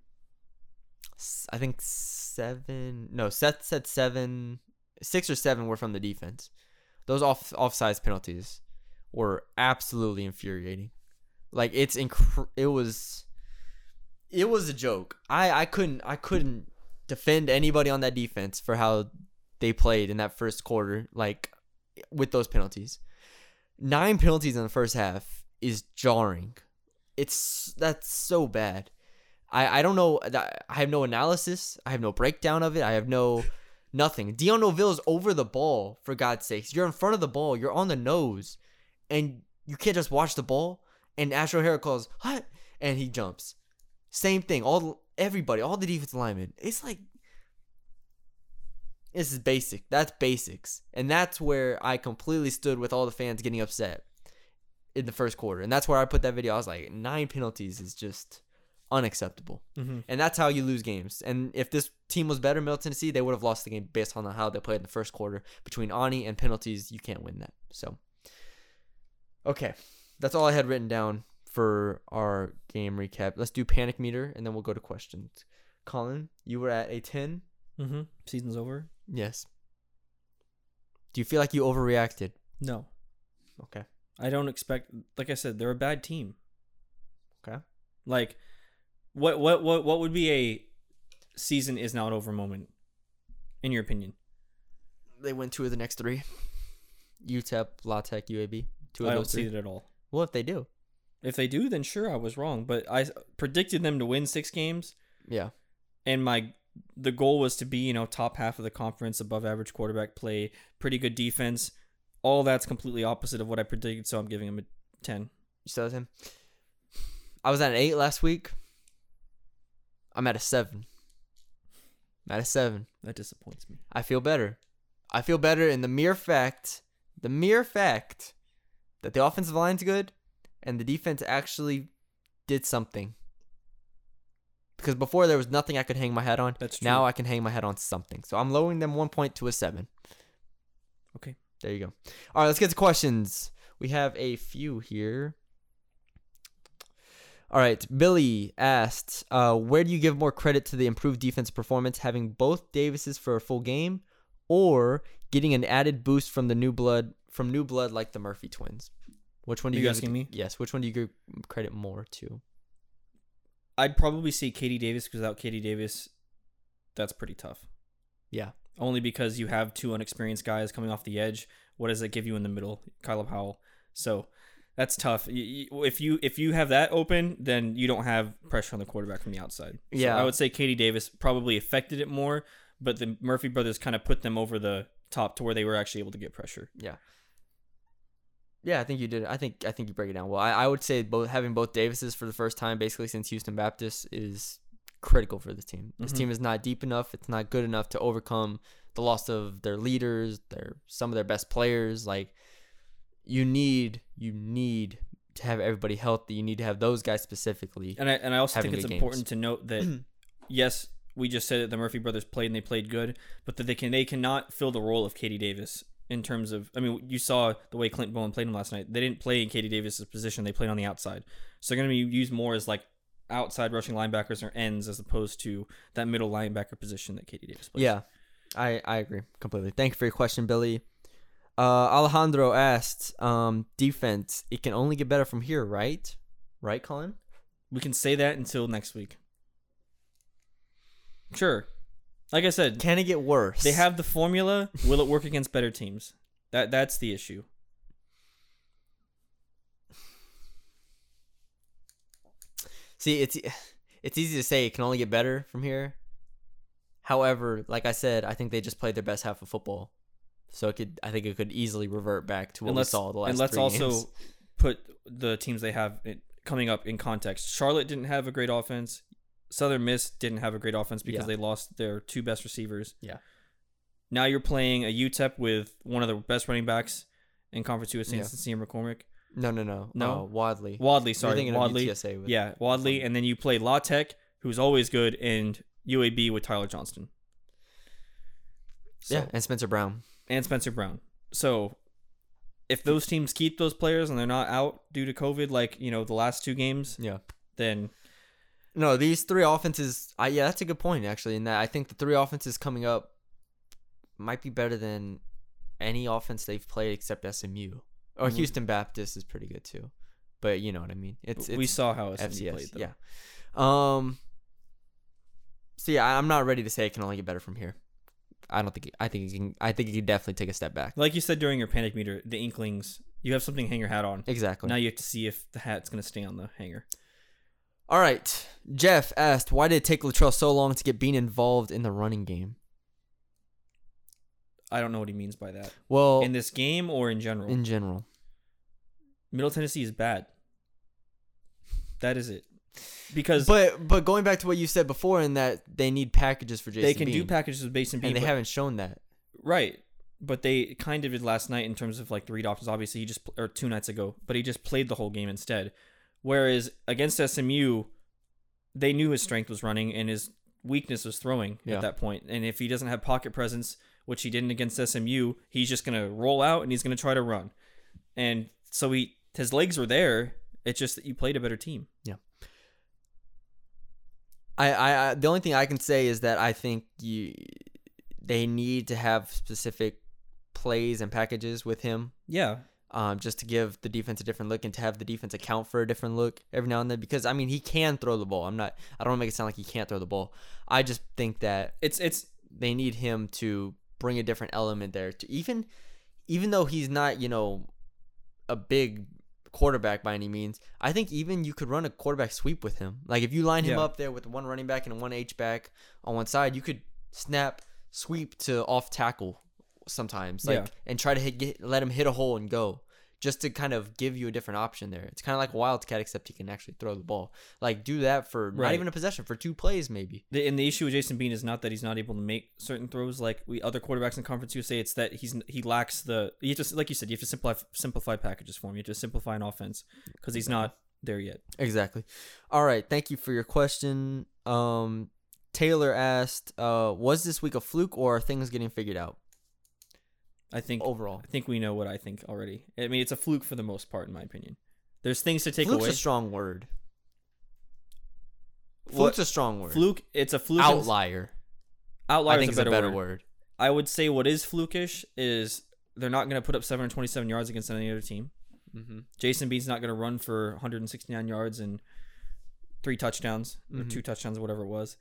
I think seven. No, Seth said seven, six or seven were from the defense. Those off offsides penalties were absolutely infuriating. Like it's inc- it was it was a joke. I I couldn't I couldn't defend anybody on that defense for how they played in that first quarter like with those penalties. Nine penalties in the first half is jarring. It's that's so bad. I I don't know I have no analysis. I have no breakdown of it. I have no nothing. Dion Novil's over the ball for God's sakes. You're in front of the ball. You're on the nose, and you can't just watch the ball. And Asher O'Hara calls what, and he jumps. Same thing. All everybody, all the defensive linemen. It's like this is basic. That's basics, and that's where I completely stood with all the fans getting upset in the first quarter, and that's where I put that video. I was like, nine penalties is just unacceptable, mm-hmm. and that's how you lose games. And if this team was better, Middle Tennessee, they would have lost the game based on how they played in the first quarter. Between Aune and penalties, you can't win that. So, okay, that's all I had written down for our game recap. Let's do panic meter, and then we'll go to questions. Colin, you were at a ten. Mm-hmm. season's over. Yes. Do you feel like you overreacted? No, Okay. I don't expect. Like I said, they're a bad team. Okay. Like, what what what what would be a season is not over moment, in your opinion? They win two of the next three. UTEP, La Tech, UAB. Two of I don't those see three. it at all. Well, if they do, If they do, then sure, I was wrong. But I predicted them to win six games, yeah. and my the goal was to be you know top half of the conference, above average quarterback play, pretty good defense. All that's completely opposite of what I predicted, so I'm giving him a ten. You still have him. I was at an eight last week. I'm at a seven. I'm at a seven. That disappoints me. I feel better. I feel better in the mere fact, the mere fact that the offensive line's good and the defense actually did something. Because before there was nothing I could hang my head on. That's true. Now I can hang my head on something. So I'm lowering them one point to a seven. Okay. There you go. All right, let's get to questions. We have a few here. All right, Billy asked, uh, where do you give more credit to the improved defense performance, having both Davises for a full game, or getting an added boost from the new blood from new blood like the Murphy twins. Which one do Are you you give- asking me? Yes. Which one do you give credit more to? I'd probably say KD Davis because without KD Davis, that's pretty tough. Yeah. Only because you have two unexperienced guys coming off the edge. What does that give you in the middle, Kyla Powell? So that's tough. If you if you have that open, then you don't have pressure on the quarterback from the outside. So Yeah. I would say KD Davis probably affected it more, but the Murphy brothers kind of put them over the top to where they were actually able to get pressure. Yeah. Yeah, I think you did. I think I think you break it down well. I, I would say both having both Davises for the first time, basically since Houston Baptist, is critical for this team. This Mhm. team is not deep enough. It's not good enough to overcome the loss of their leaders, their some of their best players. Like you need you need to have everybody healthy. You need to have those guys specifically. And I and I also think it's important games. to note that yes, we just said that the Murphy brothers played and they played good, but that they can they cannot fill the role of KD Davis in terms of I mean you saw the way Clint Bowen played him last night. They didn't play in KD Davis's position; they played on the outside. So they're going to be used more as like outside rushing linebackers or ends as opposed to that middle linebacker position that KD Davis plays. Yeah, I, I agree completely. Thank you for your question, Billy. Uh, Alejandro asked, um, defense, it can only get better from here, right? Right, Colin? we can say that until next week. Sure, like I said, Can it get worse? They have the formula. Will it work against better teams? That that's the issue. See, it's it's easy to say it can only get better from here. However, like I said, I think they just played their best half of football, so it could. I think it could easily revert back to what and we saw the last and let's also games. put the teams they have coming up in context. Charlotte didn't have a great offense. Southern Miss didn't have a great offense because Yeah. they lost their two best receivers. Yeah. Now you're playing a UTEP with one of the best running backs in Conference USA, Yeah. Sincere McCormick. No, no, no, No? Uh, Wadley. Wadley, sorry, Wadley. Yeah, Wadley, and then you play La Tech, who's always good, and UAB with Tyler Johnston. So- yeah, and Spencer Brown. and Spencer Brown. So if those teams keep those players and they're not out due to COVID, like you know the last two games, Yeah. then No, these three offenses. I yeah, that's a good point actually. In that I think the three offenses coming up might be better than any offense they've played except SMU or Mhm. Houston Baptist is pretty good too. But you know what I mean. It's, it's we saw how SMU FCS. played. Though. yeah. Um. So yeah, I'm not ready to say it can only get better from here. I don't think. It, I think it can. I think it can definitely take a step back. like you said during your panic meter, the Inklings, you have something to hang your hat on. Exactly. Now you have to see if the hat's gonna stay on the hanger. All right. Jeff asked, "Why did it take Littrell so long to get Bean involved in the running game?" I don't know what he means by that. Well, In this game or in general, in general. Middle Tennessee is bad. That is it. Because But but going back to what you said before, in that they need packages for Jason they can do packages with base and beam, and they but- haven't shown that. Right. But they kind of did last night in terms of like the read options. Obviously, he just or two nights ago, but he just played the whole game instead. Whereas against SMU, they knew his strength was running and his weakness was throwing Yeah. at that point. And if he doesn't have pocket presence, which he didn't against SMU, he's just gonna roll out and he's gonna try to run. And so he his legs were there. It's just that you played a better team. I, I, I the only thing I can say is that I think you they need to have specific plays and packages with him Yeah. Um, just to give the defense a different look and to have the defense account for a different look every now and then because I mean he can throw the ball. I'm not I don't want to make it sound like he can't throw the ball. I just think that It's it's they need him to bring a different element there to even even though he's not, you know, a big quarterback by any means, I think even you could run a quarterback sweep with him. Like if you line him Yeah. up there with one running back and one H back on one side, you could snap sweep to off tackle sometimes. Like Yeah. and try to hit get, let him hit a hole and go. Just to kind of give you a different option there. It's kind of like a wildcat, except he can actually throw the ball. Like do that for not even a possession, for two plays maybe. The, and the issue with Jason Bean is not that he's not able to make certain throws like we other quarterbacks in Conference USA. It's that he's he lacks the you to like you said you have to simplify simplify packages for him. You have to simplify an offense because he's not there yet. Exactly. All right. Thank you for your question. Um, Taylor asked, uh, "Was this week a fluke or are things getting figured out I think overall?" I think we know what I think already. I mean, it's a fluke for the most part, in my opinion. There's things to take Fluke's away. a strong word. What- Fluke's a strong word. Fluke. It's a fluke. Outlier. Outlier I think is is a better, word. word. I would say what is flukish is they're not going to put up 727 yards against any other team. Mm-hmm. Jason Bean's not going to run for 169 yards and three touchdowns or Mhm. two touchdowns, or whatever it was.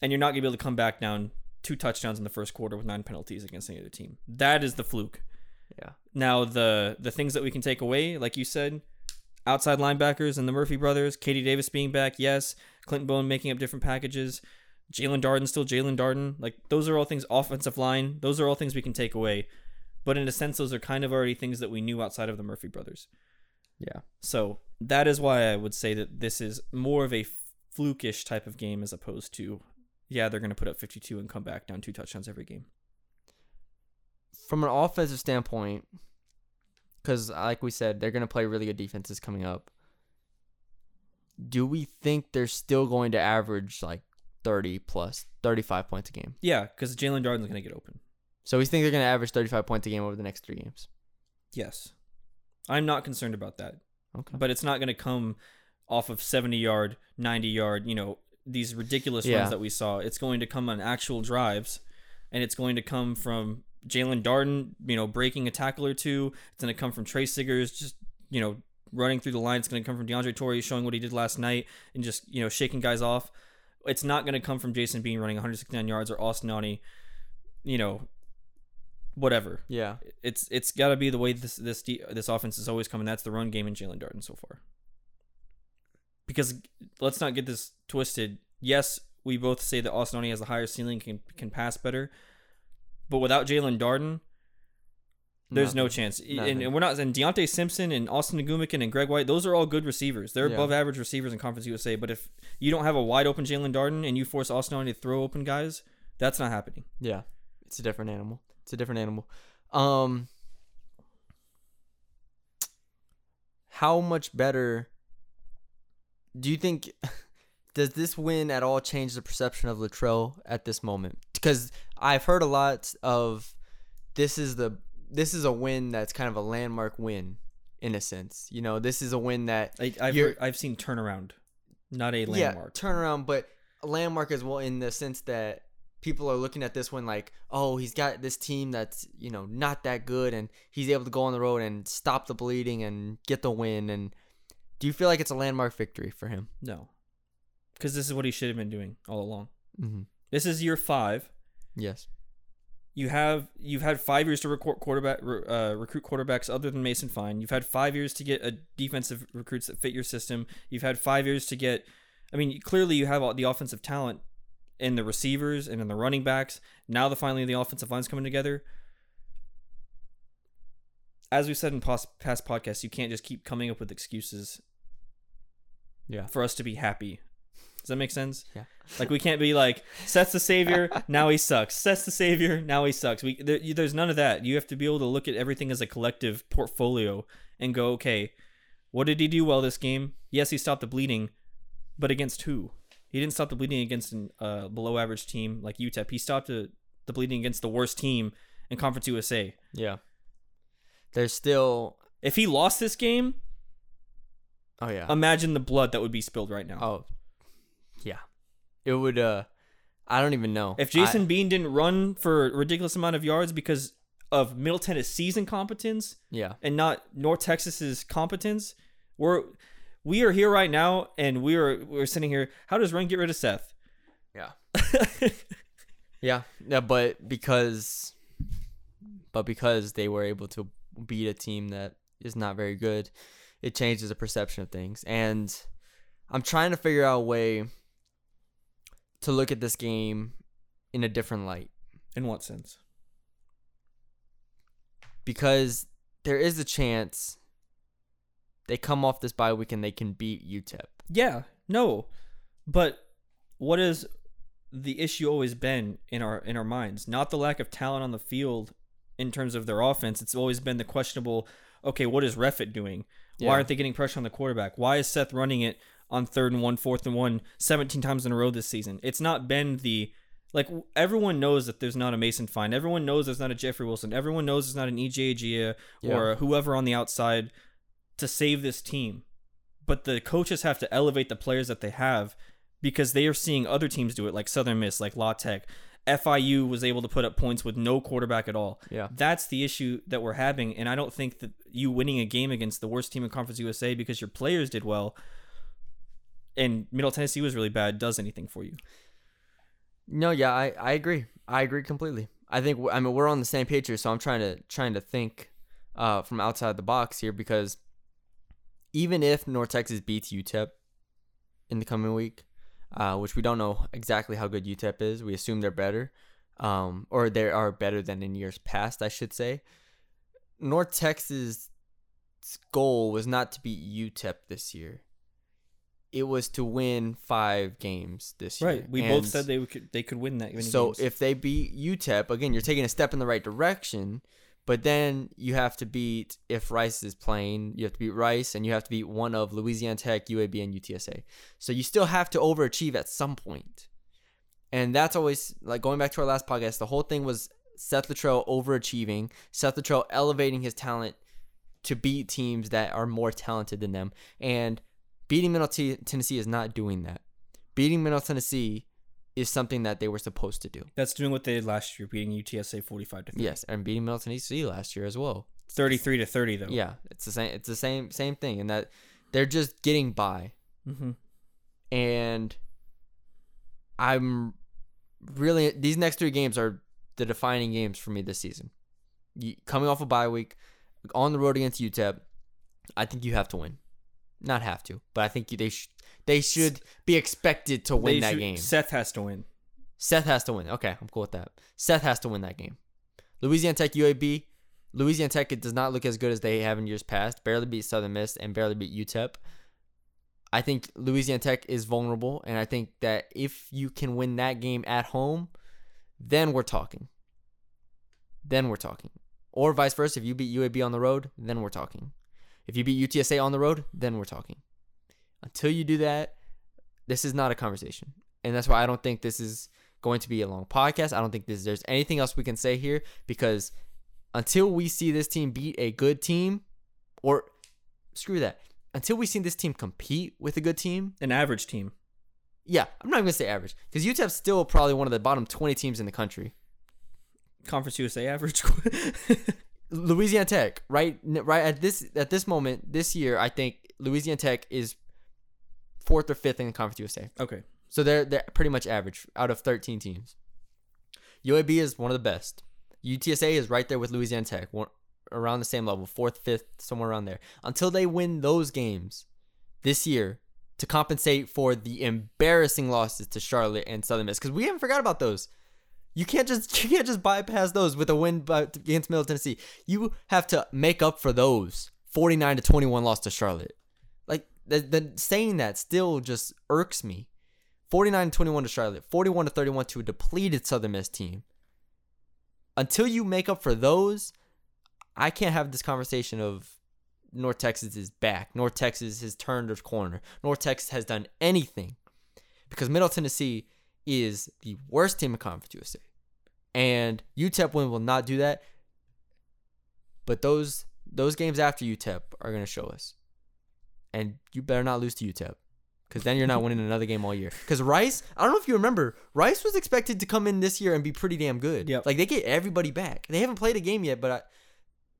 And you're not going to be able to come back down two touchdowns in the first quarter with nine penalties against any other team. That is the fluke. Yeah. Now the the things that we can take away, like you said, outside linebackers and the Murphy brothers, KD Davis being back, yes. Clint Bowen making up different packages. Jaelon Darden still Jaelon Darden. Like those are all things. Offensive line, those are all things we can take away. But in a sense, those are kind of already things that we knew outside of the Murphy brothers. Yeah. So that is why I would say that this is more of a flukish type of game as opposed to, yeah, they're going to put up 52 and come back down two touchdowns every game. From an offensive standpoint, because uh, like we said, they're going to play really good defenses coming up. Do we think they're still going to average like 30 plus, 35 points a game? Yeah, because Jaelon Darden's going to get open. So we think they're going to average 35 points a game over the next three games. Yes. I'm not concerned about that. Okay. But it's not going to come off of 70 yard, 90 yard, you know, these ridiculous Yeah. runs that we saw. It's going to come on actual drives, and it's going to come from Jaelon Darden, you know, breaking a tackle or two. It's going to come from Trey Siggers, just, you know, running through the line. It's going to come from DeAndre Torrey showing what he did last night and just, you know, shaking guys off. It's not going to come from Jason Bean running 169 yards or Austin Aune, you know, whatever Yeah. it's it's got to be the way this this this offense is always coming. That's the run game in Jaelon Darden so far. Because let's not get this twisted. Yes, we both say that Austin Aune has a higher ceiling, can can pass better, but without Jaelon Darden, there's no chance. And, and we're not. And Deontay Simpson and Austin Ogunmakin and Greg White, those are all good receivers. They're Yeah. above average receivers in Conference USA. But if you don't have a wide open Jaelon Darden and you force Austin Aune to throw open guys, that's not happening. Yeah. It's a different animal. It's a different animal. Um How much better do you think does this win at all change the perception of Littrell at this moment? Because I've heard a lot of this is the this is a win that's kind of a landmark win in a sense. You know, this is a win that I, I've heard, I've seen turnaround, not a yeah, landmark. turnaround, but a landmark as well in the sense that people are looking at this one like, oh, he's got this team that's you know not that good, and he's able to go on the road and stop the bleeding and get the win. And do you feel like it's a landmark victory for him? No, because this is what he should have been doing all along. Mm-hmm. This is year five. Yes. You have you've had five years to recruit quarterback uh, recruit quarterbacks other than Mason Fine. You've had five years to get a defensive recruits that fit your system. You've had five years to get. I mean, clearly you have all the offensive talent in the receivers and in the running backs. Now the finally the offensive line's coming together. As we said in pos- past podcasts, you can't just keep coming up with excuses Yeah. for us to be happy. Does that make sense? Yeah. Like we can't be like Seth's the savior, now he sucks. Seth's the savior, now he sucks. We there, there's none of that. You have to be able to look at everything as a collective portfolio and go, okay, what did he do well this game? Yes, he stopped the bleeding, but against who? He didn't stop the bleeding against a uh, below average team like UTEP. He stopped the, the bleeding against the worst team in Conference USA. Yeah. There's still. If he lost this game, Oh yeah. imagine the blood that would be spilled right now. oh. Yeah. It would. uh I don't even know. If Jason I- Bean didn't run for a ridiculous amount of yards because of Middle Tennessee's incompetence yeah. and not North Texas's competence, we're we are here right now and we are we're sitting here. How does Wren get rid of Seth? Yeah. Yeah, yeah, but because, but because they were able to beat a team that is not very good, it changes the perception of things. And I'm trying to figure out a way to look at this game in a different light In what sense? because there is a chance they come off this bye week and they can beat UTEP. Yeah, no, but what has the issue always been in our in our minds? Not the lack of talent on the field in terms of their offense. It's always been the questionable. Okay, what is Refit doing? Yeah. Why aren't they getting pressure on the quarterback? Why is Seth running it on third and one, fourth and one, 17 times in a row this season? It's not been the like everyone knows that there's not a Mason Fine. Everyone knows there's not a Jeffrey Wilson. Everyone knows there's not an EJ Agia or whoever on the outside to save this team. But the coaches have to elevate the players that they have because they are seeing other teams do it, like Southern Miss, like La Tech, FIU was able to put up points with no quarterback at all. Yeah. That's the issue that we're having. And I don't think that you winning a game against the worst team in Conference USA because your players did well and Middle Tennessee was really bad does anything for you. No, yeah, I, I agree. I agree completely. I think I mean we're on the same page here, so I'm trying to trying to think uh, from outside the box here because even if North Texas beats UTEP in the coming week, uh, which we don't know exactly how good UTEP is, we assume they're better, um, or they are better than in years past, I should say. North Texas' goal was not to beat UTEP this year. It was to win five games this year. Right. We And- both said they could they could win that. so games. if they beat UTEP, again, you're taking a step in the right direction. But then you have to beat if Rice is playing, you have to beat Rice, and you have to beat one of Louisiana Tech, UAB, and UTSA. So you still have to overachieve at some point. And that's always like going back to our last podcast. The whole thing was Seth Littrell overachieving, Seth Littrell elevating his talent to beat teams that are more talented than them. And beating Middle T- Tennessee is not doing that. Beating Middle Tennessee is something that they were supposed to do. that's doing what they did last year, beating UTSA forty five to 30. Yes, and beating Middle Tennessee last year as well. thirty three to thirty though. Yeah, it's the same. It's the same same thing, and that they're just getting by, Mm-hmm. and I'm really these next three games are the defining games for me this season. You, coming off a bye week, on the road against UTEP, I think you have to win. Not have to, but I think you, they sh- they should be expected to win that game. Seth has to win. Seth has to win. Okay, I'm cool with that. Seth has to win that game. Louisiana Tech UAB. Louisiana Tech it does not look as good as they have in years past. Barely beat Southern Miss and barely beat UTEP. I think Louisiana Tech is vulnerable, and I think that if you can win that game at home, then we're talking. Then we're talking. Or vice versa. If you beat UAB on the road, then we're talking. If you beat UTSA on the road, then we're talking. Until you do that, this is not a conversation. And that's why I don't think this is going to be a long podcast. I don't think this, there's anything else we can say here because until we see this team beat a good team, or screw that, until we see this team compete with a good team, An average team. yeah, I'm not even gonna say average because UTEP's still probably one of the bottom 20 teams in the country. Conference USA average. Louisiana Tech, right, right at this at this moment this year, I think Louisiana Tech is fourth or fifth in the Conference USA. okay. So they're they're pretty much average out of 13 teams. UAB is one of the best. UTSA is right there with Louisiana Tech, one, around the same level, fourth, fifth, somewhere around there. Until they win those games this year to compensate for the embarrassing losses to Charlotte and Southern Miss, because we haven't forgot about those. You can't just you can't just bypass those with a win by, against Middle Tennessee. You have to make up for those 49 to 21 loss to Charlotte. The, the saying that still just irks me. 49 21 to Charlotte, 41 to 31 to a depleted Southern Miss team. Until you make up for those, I can't have this conversation of North Texas is back. North Texas has turned a corner. North Texas has done anything because Middle Tennessee is the worst team in Conference USA. And UTEP win will not do that. But those those games after UTEP are going to show us. And you better not lose to UTEP because then you're not winning another game all year. Because Rice, I don't know if you remember, Rice was expected to come in this year and be pretty damn good. Yep. Like they get everybody back. They haven't played a game yet, but I,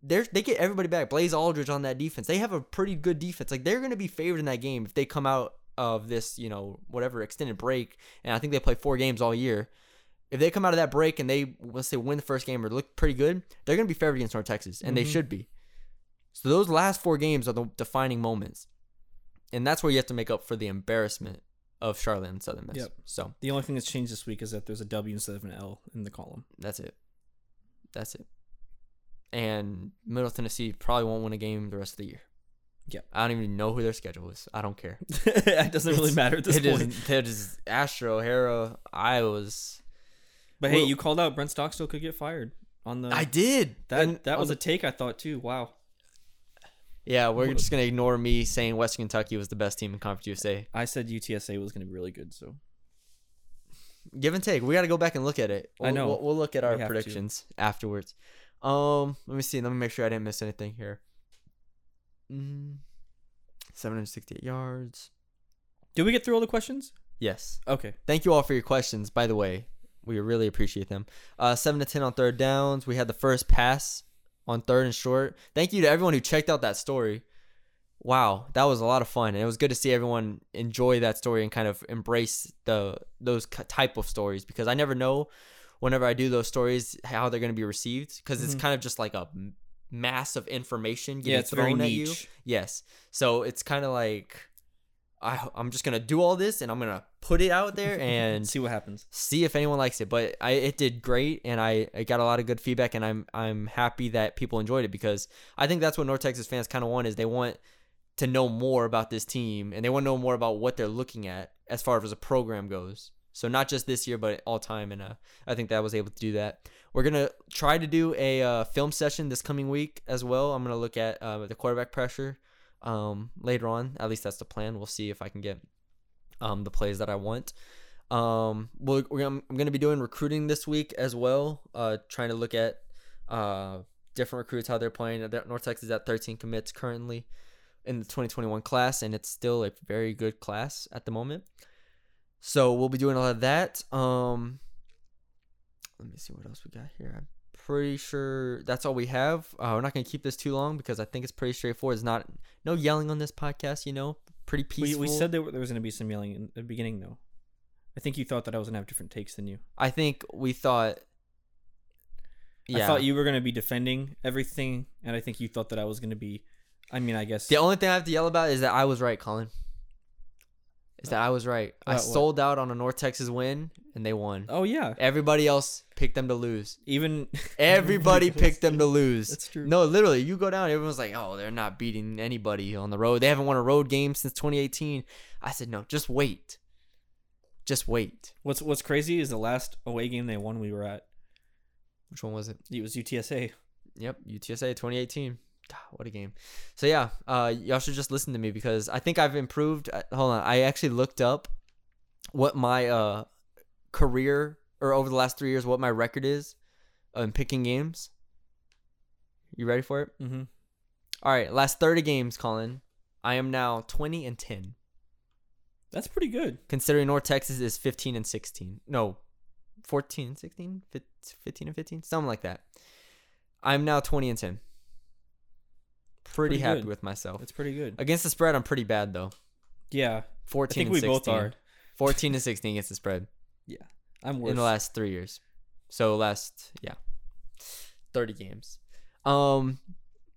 they're they get everybody back. Blaze Alldredge on that defense. They have a pretty good defense. Like they're going to be favored in that game if they come out of this, you know, whatever extended break. And I think they play four games all year. If they come out of that break and they let's say win the first game or look pretty good, they're going to be favored against North Texas, and they Mhm. should be. So those last four games are the defining moments, and that's where you have to make up for the embarrassment of Charlotte and Southern Miss. Yep. So The only thing that's changed this week is that there's a W instead of an L in the column. that's it. That's it. And Middle Tennessee probably won't win a game the rest of the year. Yep. I don't even know who their schedule is. I don't care. it doesn't really matter at this it point. is- It is Astro, Hera, Iowa's. But hey, Well- you called out Brent Stockstill could get fired on the. I did. that And that was a take I thought too. Wow. Yeah, we're just gonna ignore me saying Western Kentucky was the best team in Conference USA. I said UTSA was going to be really good, so Give and take. We got to go back and look at it. I We'll, know. We'll, we'll look at our have to. predictions afterwards. Um, let me see. Let me make sure I didn't miss anything here. Mm, 768 yards. did we get through all the questions? Yes. Okay. Thank you all for your questions. By the way, We really appreciate them. Uh, seven to ten on third downs. We had the first pass on third and short. Thank you to everyone who checked out that story. Wow, that was a lot of fun, and it was good to see everyone enjoy that story and kind of embrace the those type of stories because I never know whenever I do those stories how they're going to be received because it's Mhm. kind of just like a mass of information getting Yeah, thrown at you. Yes, so it's kind of like I I'm just gonna do all this and I'm gonna put it out there and see what happens. see if anyone likes it. But I it did great, and I, I got a lot of good feedback, and I'm I'm happy that people enjoyed it because I think that's what North Texas fans kind of want is they want to know more about this team, and they want to know more about what they're looking at as far as a program goes. So not just this year, but all time, and uh, I think that I was able to do that. We're gonna try to do a uh, film session this coming week as well. I'm gonna look at uh, the quarterback pressure um, later on. At least that's the plan. We'll see if I can get um, the plays that I want. Um, we're, we're I'm going to be doing recruiting this week as well. Uh, trying to look at uh different recruits how they're playing. North Texas is at 13 commits currently in the 2021 class, and it's still a very good class at the moment. So we'll be doing a lot of that. Um, let me see what else we got here. Pretty sure that's all we have. Uh, we're not gonna keep this too long because I think it's pretty straightforward. It's not no yelling on this podcast. You know, pretty We, peaceful. we said there, there was going to be some yelling in the beginning, though. I think you thought that I was going to have different takes than you. I think we thought. Yeah. I thought you were going to be defending everything, and I think you thought that I was going to be. I mean, I guess. The only thing I have to yell about is that I was right, Colin. Is that I was right. I About what? sold out on a North Texas win and they won. oh yeah, Everybody else picked them to lose. even Everybody picked them to lose. That's true. No, literally, you go down, everyone's like, "Oh, they're not beating anybody on the road. They haven't won a road game since 2018." I said, "No, just wait. Just wait." What's What's crazy is the last away game they won. We were at. Which one was it? It was UTSA. Yep, UTSA 2018. What a game. So yeah, uh, y'all should just listen to me because I think I've improved. uh, Hold on, I actually looked up what my uh career or over the last three years what my record is in picking games. You ready for it? Mm-hmm. All right, last 30 games, Colin. I am now 20 and 10. That's pretty good. Considering North Texas is 15 and 16. No, 14 and 16? 15 and 15? Something like that. I'm now 20 and 10. Pretty, Pretty happy good. with myself. It's pretty good. Against the spread, I'm pretty bad though. Yeah, 14 I think we 16. both are. 14 to 16 against the spread Yeah. I'm worse. in the last 3 years. So last, yeah. 30 games. Um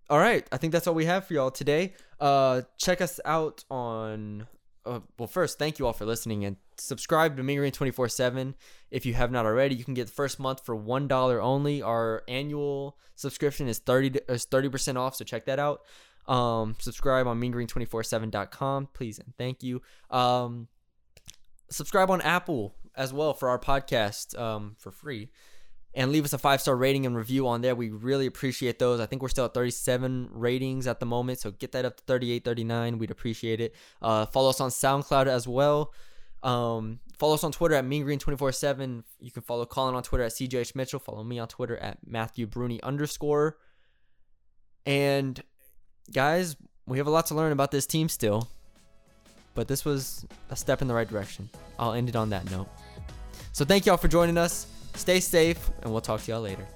all right, I think that's all we have for y'all today. Uh check us out on uh, well first, thank you all for listening and subscribe to Mean Green 24/7 if you have not already. You can get the first month for $1 only. Our annual subscription is 30 is 30% off, so check that out. Um subscribe on meangreen247.com, please and thank you. Um subscribe on Apple as well for our podcast um, for free. And leave us a five star rating and review on there. We really appreciate those. I think we're still at 37 ratings at the moment. So get that up to 38, 39. We'd appreciate it. Uh, follow us on SoundCloud as well. Um, follow us on Twitter at MeanGreen247. You can follow Colin on Twitter at CJH Mitchell. Follow me on Twitter at Matthew Bruni underscore. And guys, we have a lot to learn about this team still but this was a step in the right direction. I'll end it on that note. So thank y'all for joining us. Stay safe, and we'll talk to y'all later.